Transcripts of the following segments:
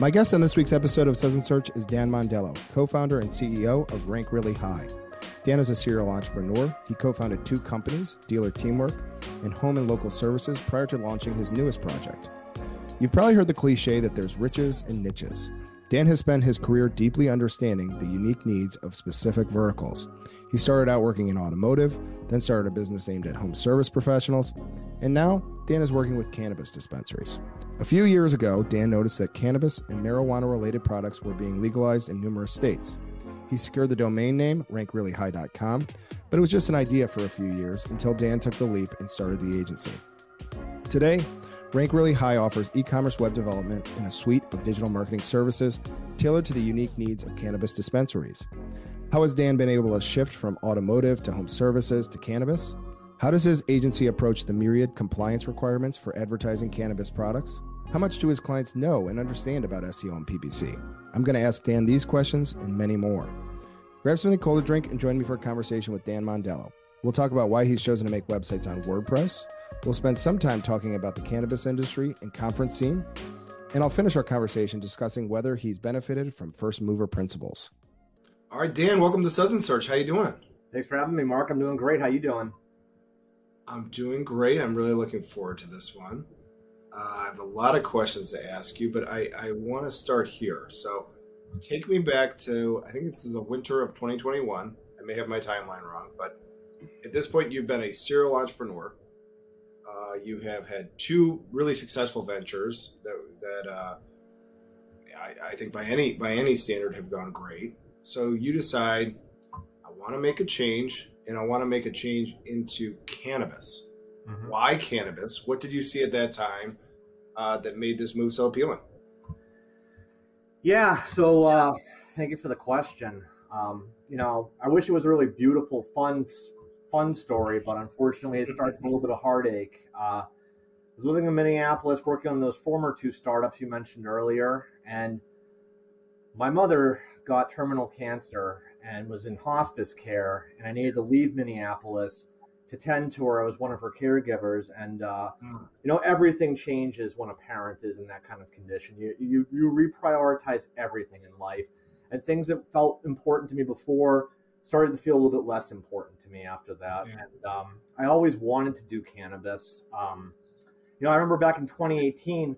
My guest on this week's episode of and Search is Dan Mondello, co founder and CEO of Rank Really High. Dan is a serial entrepreneur. He co founded two companies, Dealer Teamwork and Home and Local Services, prior to launching his newest project. You've probably heard the cliche that there's riches and niches. Dan has spent his career deeply understanding the unique needs of specific verticals. He started out working in automotive, then started a business aimed at home service professionals, and now Dan is working with cannabis dispensaries. A few years ago, Dan noticed that cannabis and marijuana related products were being legalized in numerous states. He secured the domain name rankreallyhigh.com, but it was just an idea for a few years until Dan took the leap and started the agency. Today, Rank Really High offers e commerce web development and a suite of digital marketing services tailored to the unique needs of cannabis dispensaries. How has Dan been able to shift from automotive to home services to cannabis? How does his agency approach the myriad compliance requirements for advertising cannabis products? How much do his clients know and understand about SEO and PPC? I'm going to ask Dan these questions and many more. Grab something cold to drink and join me for a conversation with Dan Mondello. We'll talk about why he's chosen to make websites on WordPress. We'll spend some time talking about the cannabis industry and conference scene. And I'll finish our conversation discussing whether he's benefited from first mover principles. All right, Dan, welcome to Southern Search. How you doing? Thanks for having me, Mark. I'm doing great. How you doing? I'm doing great. I'm really looking forward to this one. Uh, I have a lot of questions to ask you, but I, I want to start here. So take me back to, I think this is a winter of 2021. I may have my timeline wrong, but at this point, you've been a serial entrepreneur. Uh, you have had two really successful ventures that, that uh, I, I think by any by any standard have gone great. So you decide, I want to make a change and I want to make a change into cannabis. Mm-hmm. Why cannabis? What did you see at that time uh, that made this move so appealing? Yeah, so uh, thank you for the question. Um, you know, I wish it was a really beautiful, fun, fun story, but unfortunately, it starts with a little bit of heartache. Uh, I was living in Minneapolis, working on those former two startups you mentioned earlier, and my mother got terminal cancer and was in hospice care, and I needed to leave Minneapolis to tend to her. I was one of her caregivers, and uh, mm. you know everything changes when a parent is in that kind of condition. You you you reprioritize everything in life, and things that felt important to me before started to feel a little bit less important to me after that. Yeah. And um, I always wanted to do cannabis. Um, you know, I remember back in 2018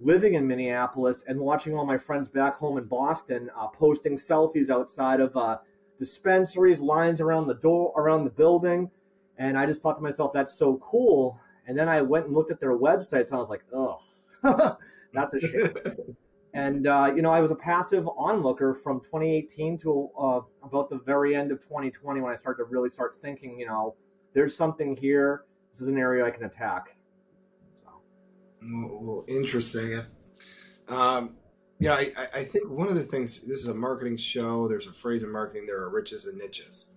living in Minneapolis and watching all my friends back home in Boston uh, posting selfies outside of uh, dispensaries, lines around the door, around the building. And I just thought to myself, that's so cool. And then I went and looked at their websites and I was like, oh, that's a shame. and, uh, you know, I was a passive onlooker from 2018 to uh, about the very end of 2020 when I started to really start thinking, you know, there's something here. This is an area I can attack. Well, interesting. Um, yeah, I, I think one of the things this is a marketing show. There's a phrase in marketing: there are riches and niches,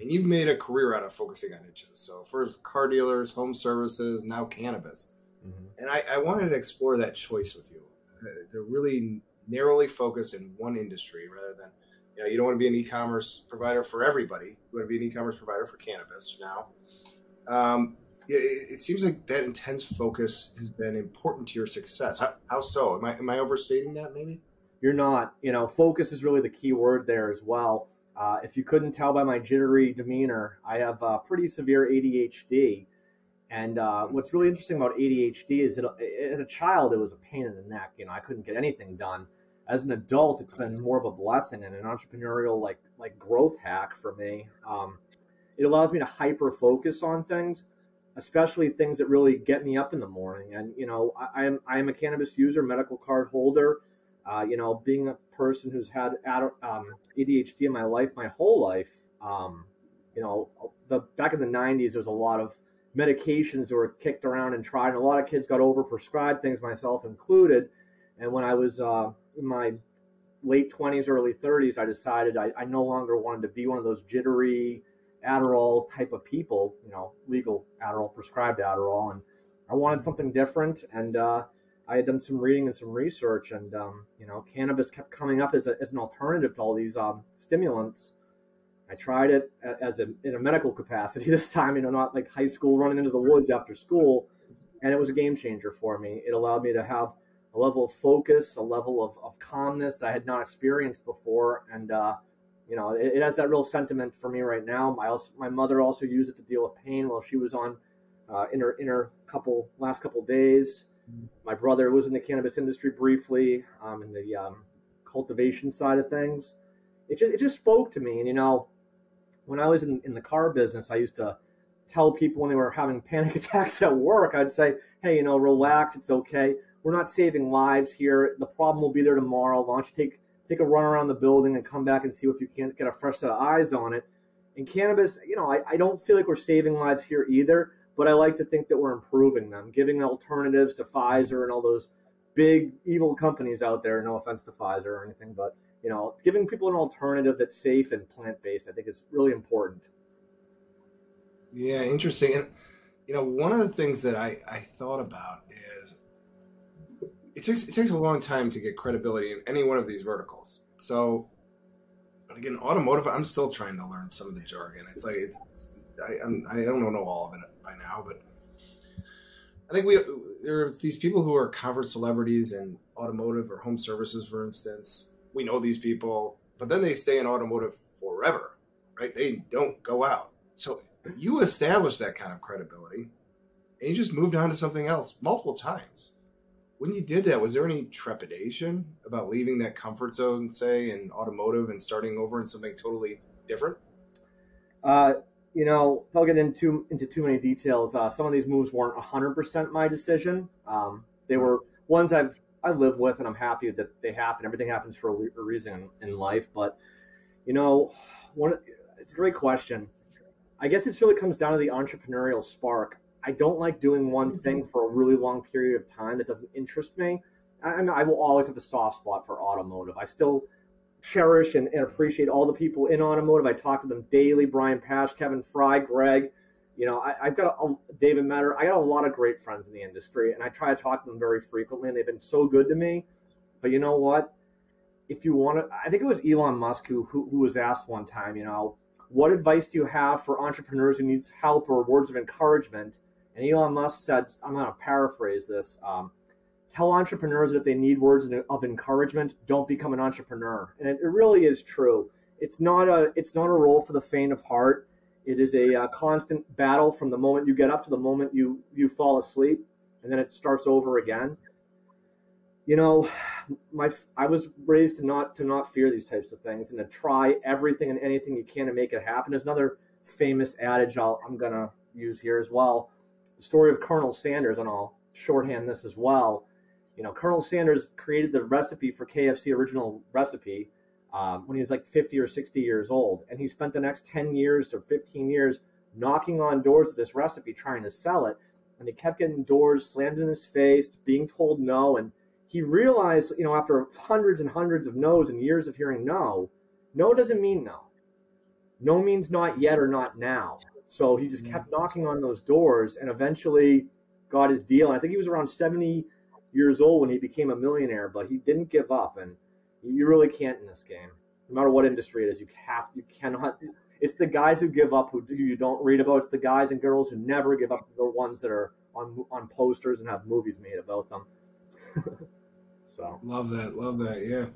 and you've made a career out of focusing on niches. So first, car dealers, home services, now cannabis, mm-hmm. and I, I, wanted to explore that choice with you. To really narrowly focused in one industry rather than you know you don't want to be an e-commerce provider for everybody. You want to be an e-commerce provider for cannabis now. Um, it, seems like that intense focus has been important to your success. How, how so? Am I am I overstating that? Maybe you're not. You know, focus is really the key word there as well. Uh, if you couldn't tell by my jittery demeanor, I have uh, pretty severe ADHD. And uh, what's really interesting about ADHD is that as a child, it was a pain in the neck. You know, I couldn't get anything done. As an adult, it's been more of a blessing and an entrepreneurial like like growth hack for me. Um, it allows me to hyper focus on things especially things that really get me up in the morning. And you know, I, am I am a cannabis user, medical card holder. Uh, you know, being a person who's had um, ADHD in my life, my whole life. Um, you know, the back in the '90s, there was a lot of medications that were kicked around and tried, and a lot of kids got overprescribed things, myself included. And when I was uh, in my late 20s, early 30s, I decided I, I no longer wanted to be one of those jittery, Adderall type of people, you know, legal Adderall, prescribed Adderall, and I wanted something different. And uh, I had done some reading and some research, and um, you know, cannabis kept coming up as, a, as an alternative to all these um, stimulants. I tried it as a, in a medical capacity this time, you know, not like high school running into the woods after school, and it was a game changer for me. It allowed me to have a level of focus, a level of, of calmness that I had not experienced before. And, uh, you know, it, it, has that real sentiment for me right now. My, also, my mother also used it to deal with pain while she was on uh, in her in her couple last couple days. My brother was in the cannabis industry briefly, um, in the um, cultivation side of things. It just it just spoke to me, and you know, when I was in, in the car business, I used to tell people when they were having panic attacks at work, I'd say, hey, you know, relax, it's okay. We're not saving lives here. The problem will be there tomorrow. Why don't you take take a run around the building and come back and see if you can't get a fresh set of eyes on it. In cannabis, you know, I, I don't feel like we're saving lives here either, but I like to think that we're improving them, giving alternatives to Pfizer and all those big evil companies out there. No offense to Pfizer or anything, but you know, giving people an alternative that's safe and plant based, I think is really important. Yeah, interesting. And you know, one of the things that I, I thought about is it takes it takes a long time to get credibility in any one of these verticals. So again, automotive, I'm still trying to learn some of the jargon. It's like it's, it's I I'm, I don't know all of it by now, but I think we there are these people who are convert celebrities in automotive or home services, for instance. We know these people, but then they stay in automotive forever, right? They don't go out. So you established that kind of credibility and you just moved on to something else multiple times. When you did that, was there any trepidation about leaving that comfort zone, say, in automotive and starting over in something totally different? Uh, you know, I'll get into into too many details. Uh, some of these moves weren't 100% my decision. Um, they were ones I've I live with, and I'm happy that they happen. Everything happens for a, reason in life. But you know, one it's a great question. I guess this really comes down to the entrepreneurial spark. I don't like doing one mm-hmm. thing for a really long period of time that doesn't interest me. I, I will always have a soft spot for automotive. I still cherish and, and, appreciate all the people in automotive. I talk to them daily. Brian Pasch, Kevin Fry, Greg. You know, I, have got a, David Metter. I got a lot of great friends in the industry, and I try to talk to them very frequently, and they've been so good to me. But you know what? If you want to, I think it was Elon Musk who, who, who was asked one time, you know, what advice do you have for entrepreneurs who needs help or words of encouragement? And Elon Musk said, I'm going to paraphrase this. Um, tell entrepreneurs that if they need words of encouragement, don't become an entrepreneur. And it, it, really is true. It's not a it's not a role for the faint of heart. It is a, a, constant battle from the moment you get up to the moment you you fall asleep, and then it starts over again you know, my I was raised to not to not fear these types of things and to try everything and anything you can to make it happen. There's another famous adage I'll i am gonna use here as well. The story of Colonel Sanders, and I'll shorthand this as well. You know, Colonel Sanders created the recipe for KFC original recipe um, when he was like 50 or 60 years old, and he spent the next 10 years or 15 years knocking on doors of this recipe trying to sell it, and he kept getting doors slammed in his face, being told no, and he realized, you know, after hundreds and hundreds of no's and years of hearing no, no doesn't mean no. No means not yet or not now. So he just kept knocking on those doors and eventually got his deal. And I think he was around 70 years old when he became a millionaire, but he didn't give up. And you really can't in this game. No matter what industry it is, you have you cannot. It's the guys who give up who, you don't read about. It's the guys and girls who never give up. The ones that are on on posters and have movies made about them. So love that, love that. Yeah,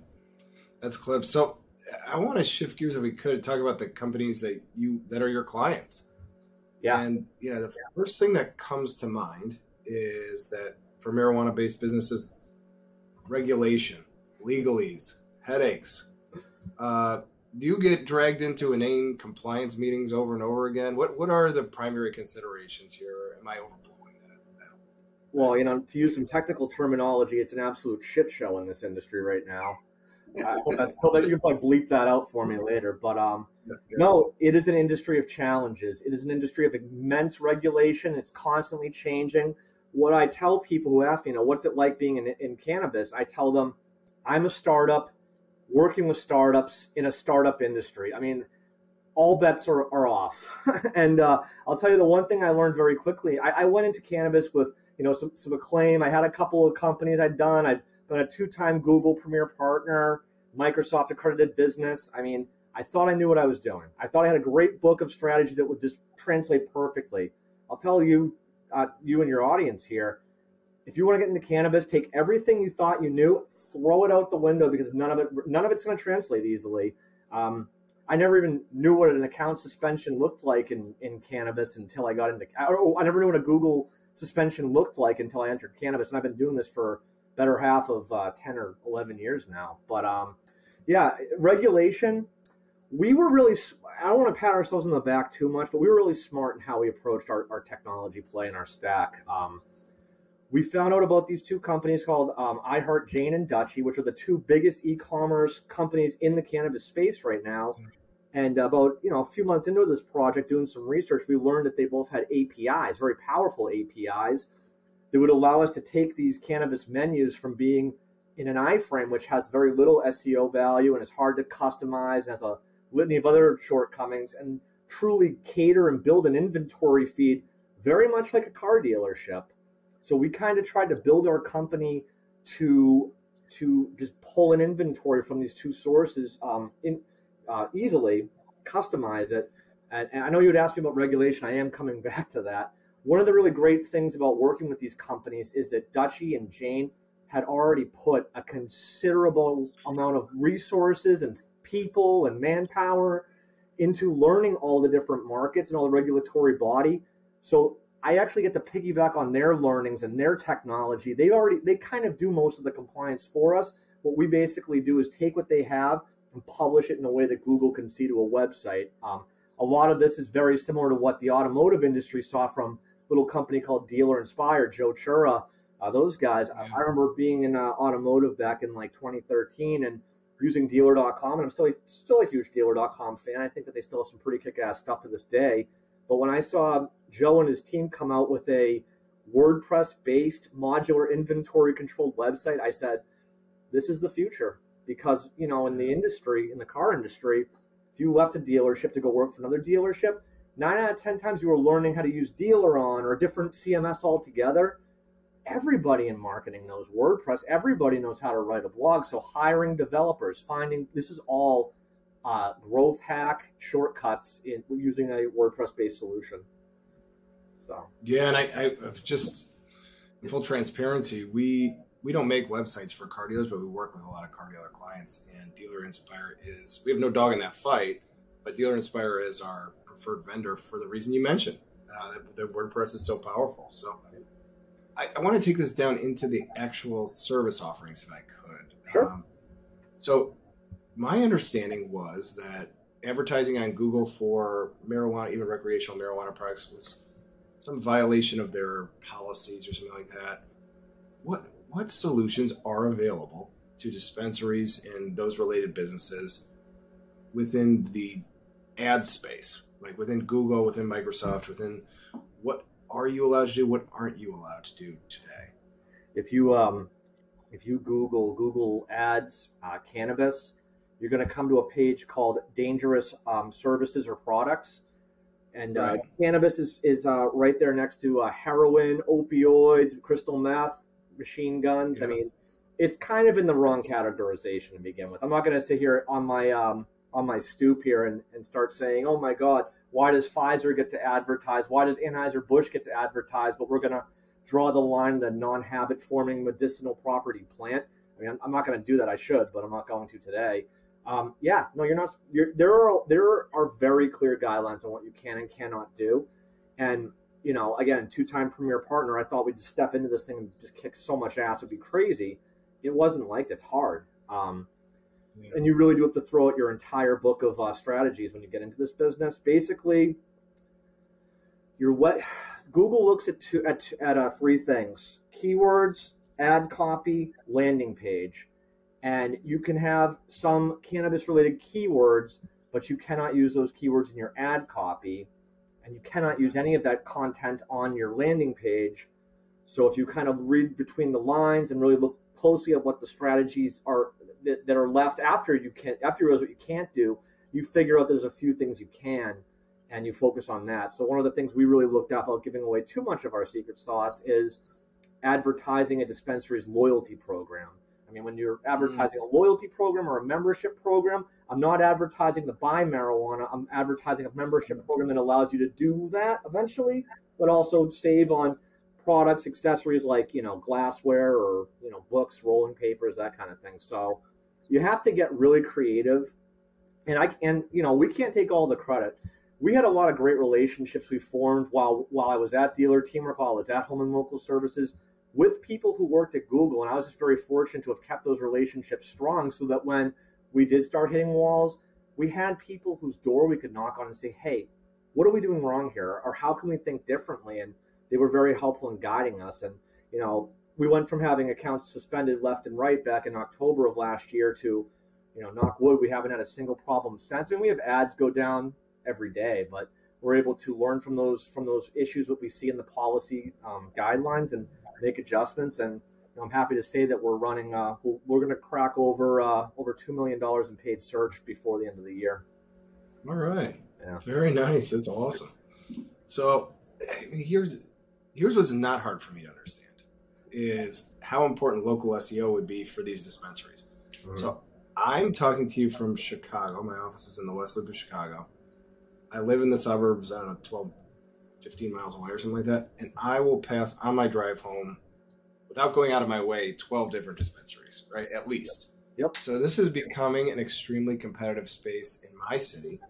that's clip. So I want to shift gears if we could talk about the companies that you that are your clients. Yeah, and you know the first thing that comes to mind is that for marijuana-based businesses, regulation, legalese, headaches. Uh, do you get dragged into inane compliance meetings over and over again? What what are the primary considerations here? Am I over well, you know, to use some technical terminology, it's an absolute shit show in this industry right now. I hope, that's, hope that you can bleep that out for me later. But um, no, it is an industry of challenges. It is an industry of immense regulation. It's constantly changing. What I tell people who ask me, you know, what's it like being in, in cannabis? I tell them, I'm a startup working with startups in a startup industry. I mean, all bets are, are off. and uh, I'll tell you the one thing I learned very quickly. I, I went into cannabis with you know, some, some acclaim. I had a couple of companies I'd done. I'd been a two-time Google Premier Partner, Microsoft accredited business. I mean, I thought I knew what I was doing. I thought I had a great book of strategies that would just translate perfectly. I'll tell you, uh, you and your audience here, if you want to get into cannabis, take everything you thought you knew, throw it out the window because none of it none of it's going to translate easily. Um, I never even knew what an account suspension looked like in, in cannabis until I got into. I never knew what a Google suspension looked like until I entered cannabis, and I've been doing this for better half of uh, ten or eleven years now. But um, yeah, regulation. We were really. I don't want to pat ourselves on the back too much, but we were really smart in how we approached our, our technology play and our stack. Um, we found out about these two companies called um, iHeart Jane and Dutchie, which are the two biggest e-commerce companies in the cannabis space right now. And about you know a few months into this project, doing some research, we learned that they both had APIs, very powerful APIs, that would allow us to take these cannabis menus from being in an iframe, which has very little SEO value and is hard to customize and has a litany of other shortcomings, and truly cater and build an inventory feed very much like a car dealership so we kind of tried to build our company to to just pull an inventory from these two sources um, in uh, easily, customize it. And, and I know you would ask me about regulation. I am coming back to that. One of the really great things about working with these companies is that Dutchie and Jane had already put a considerable amount of resources and people and manpower into learning all the different markets and all the regulatory body. So I actually get to piggyback on their learnings and their technology. They already they kind of do most of the compliance for us. What we basically do is take what they have and publish it in a way that Google can see to a website. Um, a lot of this is very similar to what the automotive industry saw from a little company called Dealer Inspired, Joe Chura. Uh, those guys. Yeah. I, remember being in uh, automotive back in like 2013 and using dealer.com and I'm still still a huge dealer.com fan. I think that they still have some pretty kick-ass stuff to this day. But when I saw Joe and his team come out with a WordPress based modular inventory controlled website, I said, this is the future. Because, you know, in the industry, in the car industry, if you left a dealership to go work for another dealership, nine out of 10 times you were learning how to use Dealeron or a different CMS altogether. Everybody in marketing knows WordPress. Everybody knows how to write a blog. So hiring developers, finding this is all uh, growth hack shortcuts in using a WordPress based solution. So yeah, and I, I just in full transparency, we we don't make websites for car dealers, but we work with a lot of car dealer clients. And Dealer Inspire is we have no dog in that fight, but Dealer Inspire is our preferred vendor for the reason you mentioned. Uh, that, that WordPress is so powerful. So I, I, want to take this down into the actual service offerings if I could. Sure. Um, so my understanding was that advertising on Google for marijuana, even recreational marijuana products, was some violation of their policies or something like that. What what solutions are available to dispensaries and those related businesses within the ad space, like within Google, within Microsoft, within what are you allowed to do? What aren't you allowed to do today? If you um, if you Google Google Ads uh, cannabis, you're going to come to a page called dangerous um, services or products. And uh, cannabis is, is uh, right there next to uh, heroin, opioids, crystal meth, machine guns. Yeah. I mean, it's kind of in the wrong categorization to begin with. I'm not going to sit here on my um, on my stoop here and, and start saying, oh my God, why does Pfizer get to advertise? Why does Anheuser-Busch get to advertise? But we're going to draw the line in the non-habit forming medicinal property plant. I mean, I'm, I'm not going to do that. I should, but I'm not going to today. Um, yeah, no, you're not. You're, there are there are very clear guidelines on what you can and cannot do, and you know, again, two-time premier partner. I thought we'd just step into this thing and just kick so much ass. It'd be crazy. It wasn't like it's hard, um, yeah. and you really do have to throw out your entire book of uh, strategies when you get into this business. Basically, your what Google looks at two, at at uh, three things: keywords, ad copy, landing page and you can have some cannabis related keywords, but you cannot use those keywords in your ad copy, and you cannot use any of that content on your landing page. So if you kind of read between the lines and really look closely at what the strategies are that, that are left after you can after you realize what you can't do, you figure out there's a few things you can and you focus on that. So one of the things we really looked at without giving away too much of our secret sauce is advertising a dispensary's loyalty program. I mean, when you're advertising mm. a loyalty program or a membership program, I'm not advertising to buy marijuana. I'm advertising a membership program that allows you to do that eventually, but also save on products, accessories like you know glassware or you know books, rolling papers, that kind of thing. So you have to get really creative, and I and you know we can't take all the credit. We had a lot of great relationships we formed while while I was at dealer teamwork, while I was at home and local services with people who worked at Google, and I was just very fortunate to have kept those relationships strong, so that when we did start hitting walls, we had people whose door we could knock on and say, "Hey, what are we doing wrong here, or how can we think differently?" and they were very helpful in guiding us. And you know, we went from having accounts suspended left and right back in October of last year to, you know, knock wood, we haven't had a single problem since. And we have ads go down every day, but we're able to learn from those from those issues what we see in the policy um, guidelines and make adjustments. And you know, I'm happy to say that we're running. Uh, we're going to crack over uh, over two million dollars in paid search before the end of the year. All right. Yeah. Very nice. That's awesome. So here's here's what's not hard for me to understand is how important local SEO would be for these dispensaries. Mm-hmm. So I'm talking to you from Chicago. My office is in the West Loop of Chicago. I live in the suburbs, I don't know, 12, 15 miles away or something like that. And I will pass on my drive home without going out of my way 12 different dispensaries, right? At least. Yep. So this is becoming an extremely competitive space in my city.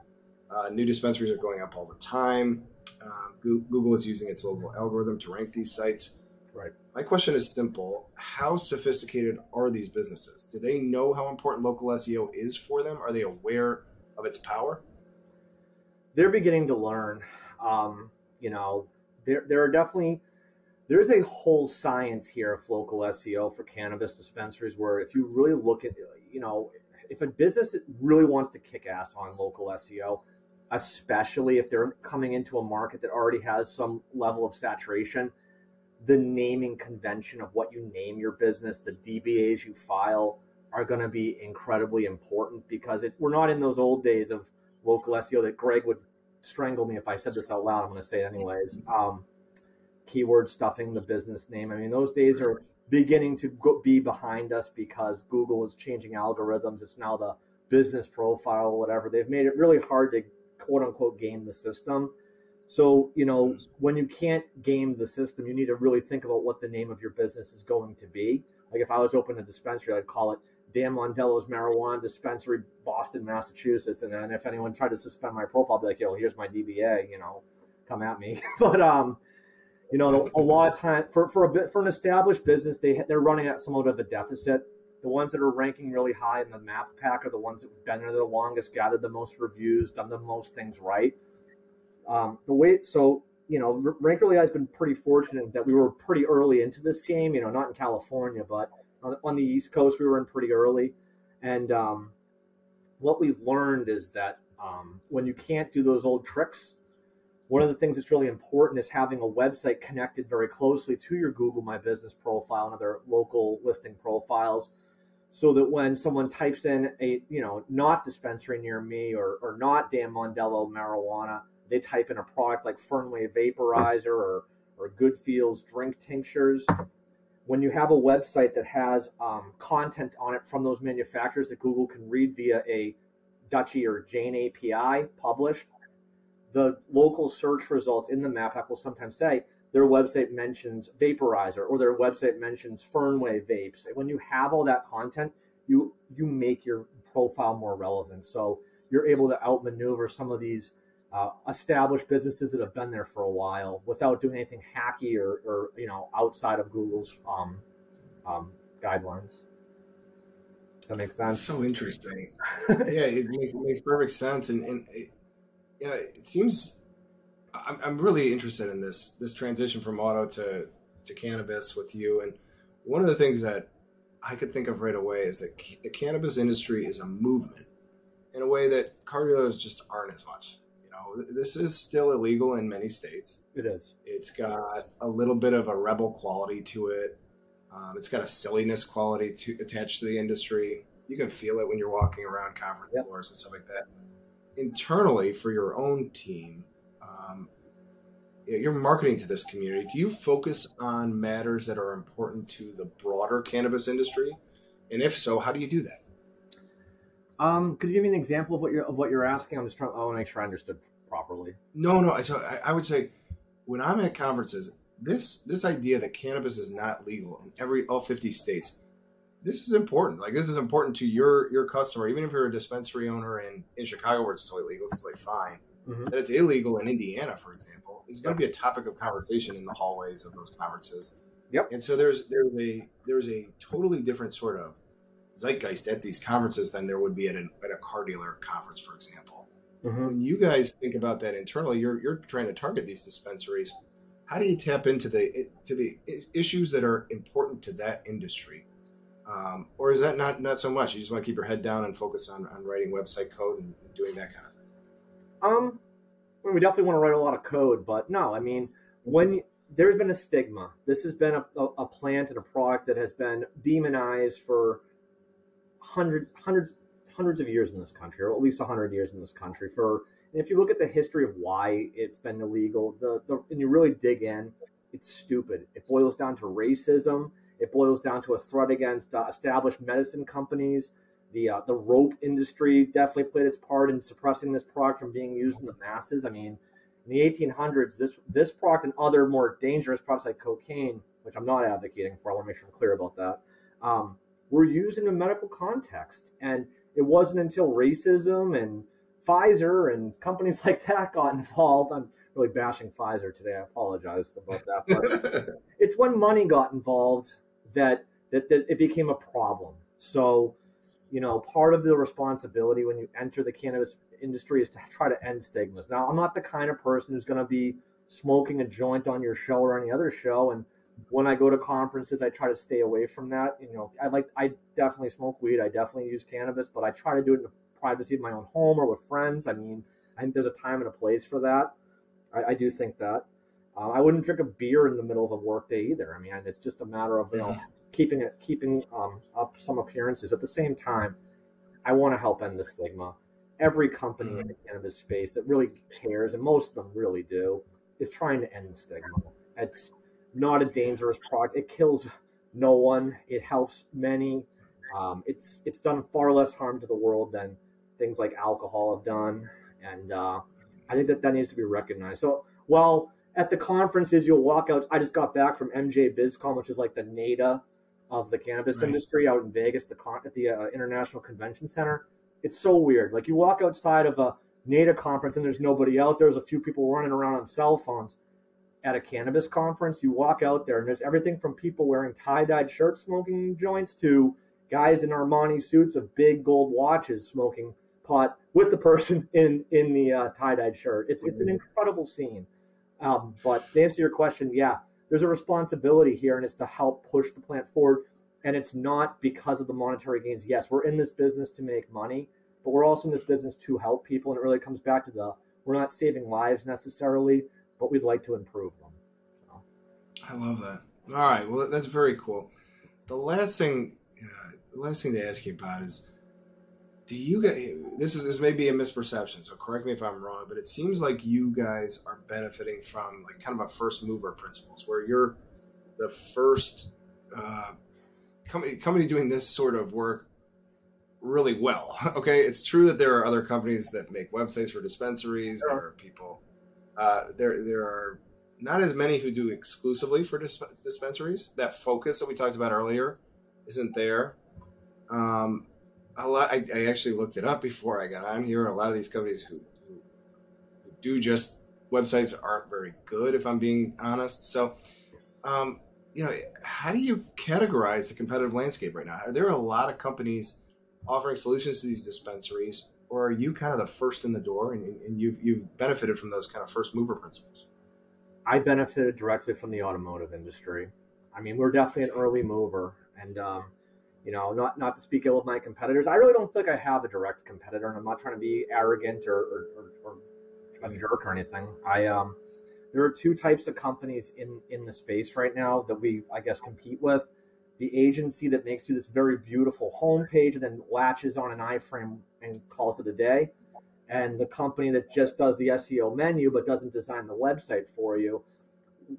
Uh, new dispensaries are going up all the time. Um, Google is using its local algorithm to rank these sites. Right. My question is simple: How sophisticated are these businesses? Do they know how important local SEO is for them? Are they aware of its power? They're beginning to learn. Um, you know, there there are definitely there's a whole science here of local SEO for cannabis dispensaries. Where if you really look at, you know, if a business really wants to kick ass on local SEO, especially if they're coming into a market that already has some level of saturation. The naming convention of what you name your business, the DBAs you file, are going to be incredibly important because it, we're not in those old days of local SEO that Greg would strangle me if I said this out loud. I'm going to say it anyways. Um, keyword stuffing the business name. I mean, those days are beginning to go, be behind us because Google is changing algorithms. It's now the business profile, whatever. They've made it really hard to quote unquote game the system. So, you know, when you can't game the system, you need to really think about what the name of your business is going to be. Like if I was opening a dispensary, I'd call it Dan Mondello's Marijuana Dispensary, Boston, Massachusetts. And then if anyone tried to suspend my profile, be like, yo, here's my DBA, you know, come at me. but, um, you know, a lot of time for, for a bit for an established business, they they're running at somewhat of a deficit. The ones that are ranking really high in the map pack are the ones that have been there the longest, gathered the most reviews, done the most things right. Um, the way so you know, Rank Really High has been pretty fortunate that we were pretty early into this game. You know, not in California, but on, on the East Coast, we were in pretty early. And um, what we've learned is that um, when you can't do those old tricks, one of the things that's really important is having a website connected very closely to your Google My Business profile and other local listing profiles so that when someone types in a you know not dispensary near me or, or not Dan Mondello marijuana, they type in a product like Fernway vaporizer or or Good Feels drink tinctures. When you have a website that has um, content on it from those manufacturers that Google can read via a Dutchie or Jane API published, the local search results in the map app will sometimes say their website mentions vaporizer or their website mentions Fernway vapes. And when you have all that content, you you make your profile more relevant. So you're able to outmaneuver some of these uh, established businesses that have been there for a while without doing anything hacky or, or you know outside of Google's um, um, guidelines. That makes sense. So interesting. yeah, it makes, it makes perfect sense, and, and it, it seems I'm, I'm really interested in this this transition from auto to to cannabis with you. And one of the things that I could think of right away is that the cannabis industry is a movement in a way that car dealers just aren't as much. This is still illegal in many states. It is. It's got a little bit of a rebel quality to it. Um, it's got a silliness quality to attached to the industry. You can feel it when you're walking around conference yep. floors and stuff like that. Internally, for your own team, um, you're marketing to this community. Do you focus on matters that are important to the broader cannabis industry? And if so, how do you do that? Um, could you give me an example of what you're of what you're asking? I'm just trying. I want to make sure I understood properly. No, no. So I, I would say when I'm at conferences, this this idea that cannabis is not legal in every all 50 states this is important like this is important to your your customer even if you're a dispensary owner in in chicago where it's totally legal it's totally fine mm-hmm. that it's illegal in indiana for example is going to be a topic of conversation in the hallways of those conferences yep and so there's there's a there's a totally different sort of zeitgeist at these conferences than there would be at, an, at a car dealer conference for example mm-hmm. when you guys think about that internally you're you're trying to target these dispensaries. How do you tap into the to the issues that are important to that industry? Um, or is that not not so much? You just want to keep your head down and focus on, on writing website code and, doing that kind of thing? Um I mean, we definitely want to write a lot of code but no i mean when there's been a stigma. This has been a, a, a plant and a product that has been demonized for hundreds hundreds hundreds of years in this country or at least 100 years in this country for if you look at the history of why it's been illegal, the, the and you really dig in, it's stupid. It boils down to racism. It boils down to a threat against uh, established medicine companies. The uh, the rope industry definitely played its part in suppressing this product from being used in the masses. I mean, in the 1800s, this this product and other more dangerous products like cocaine, which I'm not advocating for, I want to make sure I'm clear about that, um, were used in a medical context. And it wasn't until racism and Pfizer and companies like that got involved. I'm really bashing Pfizer today. I apologize about that. But it's when money got involved that, that, that it became a problem. So, you know, part of the responsibility when you enter the cannabis industry is to try to end stigmas. Now, I'm not the kind of person who's going to be smoking a joint on your show or any other show. And when I go to conferences, I try to stay away from that. You know, I like, I definitely smoke weed. I definitely use cannabis, but I try to do it in a privacy of my own home or with friends. I mean, I think there's a time and a place for that. I, I do think that. Uh, I wouldn't drink a beer in the middle of a workday either. I mean, it's just a matter of you know keeping it keeping um, up some appearances. But at the same time, I want to help end the stigma. Every company in the mm-hmm. cannabis space that really cares, and most of them really do, is trying to end stigma. It's not a dangerous product. It kills no one. It helps many. Um, it's it's done far less harm to the world than things like alcohol have done, and uh, I think that that needs to be recognized. So while at the conferences you'll walk out, I just got back from MJ BizCon, which is like the NADA of the cannabis right. industry out in Vegas, the con- at the uh, International Convention Center. It's so weird. Like you walk outside of a NADA conference and there's nobody out there. There's a few people running around on cell phones. At a cannabis conference, you walk out there and there's everything from people wearing tie-dyed shirts smoking joints to guys in Armani suits of big gold watches smoking pot with the person in in the uh, tie-dyed shirt. It's it's an mm-hmm. incredible scene. Um, but to answer your question, yeah, there's a responsibility here, and it's to help push the plant forward. And it's not because of the monetary gains. Yes, we're in this business to make money, but we're also in this business to help people. And it really comes back to the we're not saving lives necessarily, but we'd like to improve them. So. I love that. All right, well, that's very cool. The last thing, uh, the last thing to ask you about is do you guys this is this may be a misperception so correct me if i'm wrong but it seems like you guys are benefiting from like kind of a first mover principles where you're the first uh, company, company doing this sort of work really well okay it's true that there are other companies that make websites for dispensaries there are people uh, there there are not as many who do exclusively for disp- dispensaries that focus that we talked about earlier isn't there um, a lot. I, I, actually looked it up before I got on here. A lot of these companies who, who, who do just websites aren't very good, if I'm being honest. So, um, you know, how do you categorize the competitive landscape right now? Are there a lot of companies offering solutions to these dispensaries, or are you kind of the first in the door, and, and you've you've benefited from those kind of first mover principles? I benefited directly from the automotive industry. I mean, we're definitely an early mover, and um, you know, not not to speak ill of my competitors. I really don't think I have a direct competitor, and I'm not trying to be arrogant or, or, or, or a jerk or anything. I um, there are two types of companies in in the space right now that we, I guess, compete with. The agency that makes you this very beautiful homepage and then latches on an iframe and calls it a day, and the company that just does the SEO menu but doesn't design the website for you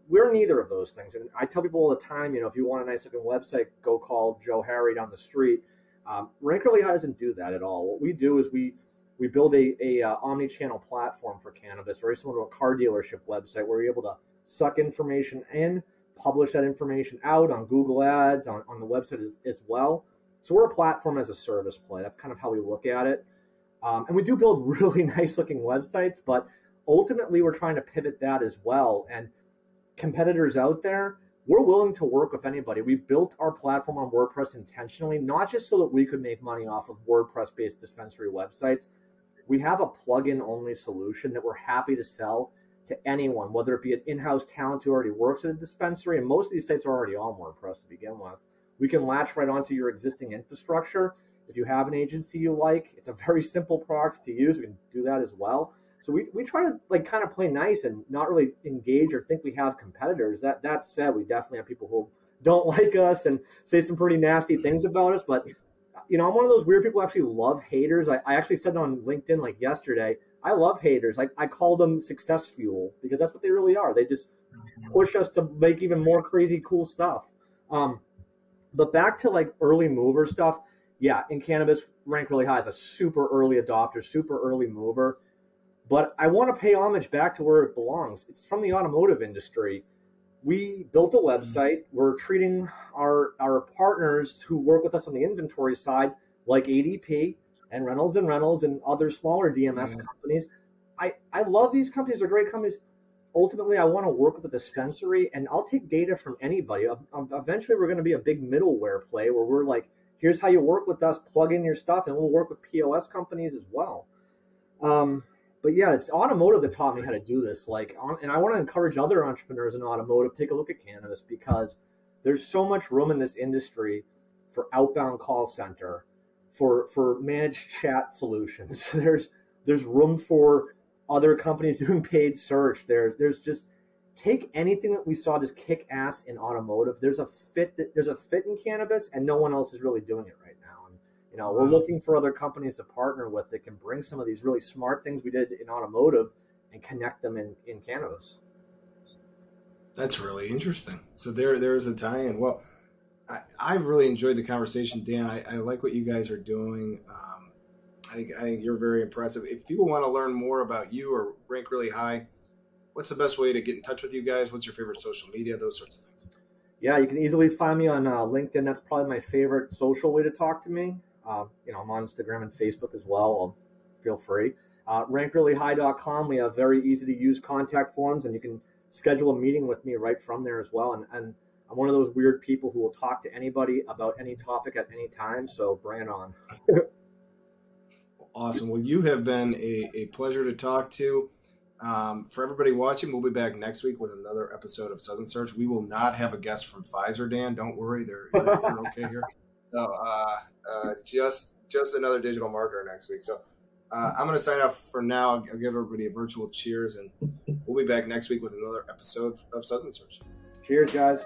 we're neither of those things. And I tell people all the time, you know, if you want a nice looking website, go call Joe Harry down the street. Um, Rank Really High doesn't do that at all. What we do is we we build a, a uh, omni-channel platform for cannabis, very similar to a car dealership website, where you're able to suck information in, publish that information out on Google Ads, on, on the website as, as well. So we're a platform as a service play. That's kind of how we look at it. Um, and we do build really nice looking websites, but ultimately we're trying to pivot that as well. And competitors out there, we're willing to work with anybody. We built our platform on WordPress intentionally, not just so that we could make money off of WordPress based dispensary websites. We have a plugin only solution that we're happy to sell to anyone, whether it be an in house talent who already works at a dispensary, and most of these sites are already on WordPress to begin with. We can latch right onto your existing infrastructure. If you have an agency you like, it's a very simple product to use. We can do that as well. So we, we try to like kind of play nice and not really engage or think we have competitors. That that said, we definitely have people who don't like us and say some pretty nasty things about us. But you know, I'm one of those weird people who actually love haters. I, I actually said on LinkedIn like yesterday, I love haters. Like I call them success fuel because that's what they really are. They just push us to make even more crazy cool stuff. Um, but back to like early mover stuff. Yeah, in cannabis, rank really high as a super early adopter, super early mover. But I want to pay homage back to where it belongs. It's from the automotive industry. We built a website. We're treating our our partners who work with us on the inventory side like ADP and Reynolds and Reynolds and other smaller DMS mm. companies. I, I love these companies. They're great companies. Ultimately, I want to work with a dispensary and I'll take data from anybody. Eventually, we're going to be a big middleware play where we're like, here's how you work with us, plug in your stuff, and we'll work with POS companies as well. Um, but yeah, it's automotive that taught me how to do this. Like, and I want to encourage other entrepreneurs in automotive take a look at cannabis because there's so much room in this industry for outbound call center, for for managed chat solutions. There's there's room for other companies doing paid search. There there's just take anything that we saw just kick ass in automotive. There's a fit that there's a fit in cannabis, and no one else is really doing it right now. And you know, we're looking for other companies to partner with that can bring some of these really smart things we did in automotive and connect them in, in cannabis. That's really interesting. So there, there is a tie-in. Well, I, I've really enjoyed the conversation, Dan. I, I like what you guys are doing. Um, I think, I think you're very impressive. If people want to learn more about you or rank really high, what's the best way to get in touch with you guys? What's your favorite social media? Those sorts of things. Yeah, you can easily find me on uh, LinkedIn. That's probably my favorite social way to talk to me. Uh, you know, I'm on Instagram and Facebook as well. feel free. Uh, rankreallyhigh.com. We have very easy to use contact forms, and you can schedule a meeting with me right from there as well. And, and I'm one of those weird people who will talk to anybody about any topic at any time. So bring on. awesome. Well, you have been a, a pleasure to talk to. Um, for everybody watching, we'll be back next week with another episode of Southern Search. We will not have a guest from Pfizer, Dan. Don't worry, they're, they're okay here. No, uh, uh, just just another digital marketer next week. So uh, I'm going to sign off for now. I'll, give everybody a virtual cheers, and we'll be back next week with another episode of Southern Search. Cheers, guys.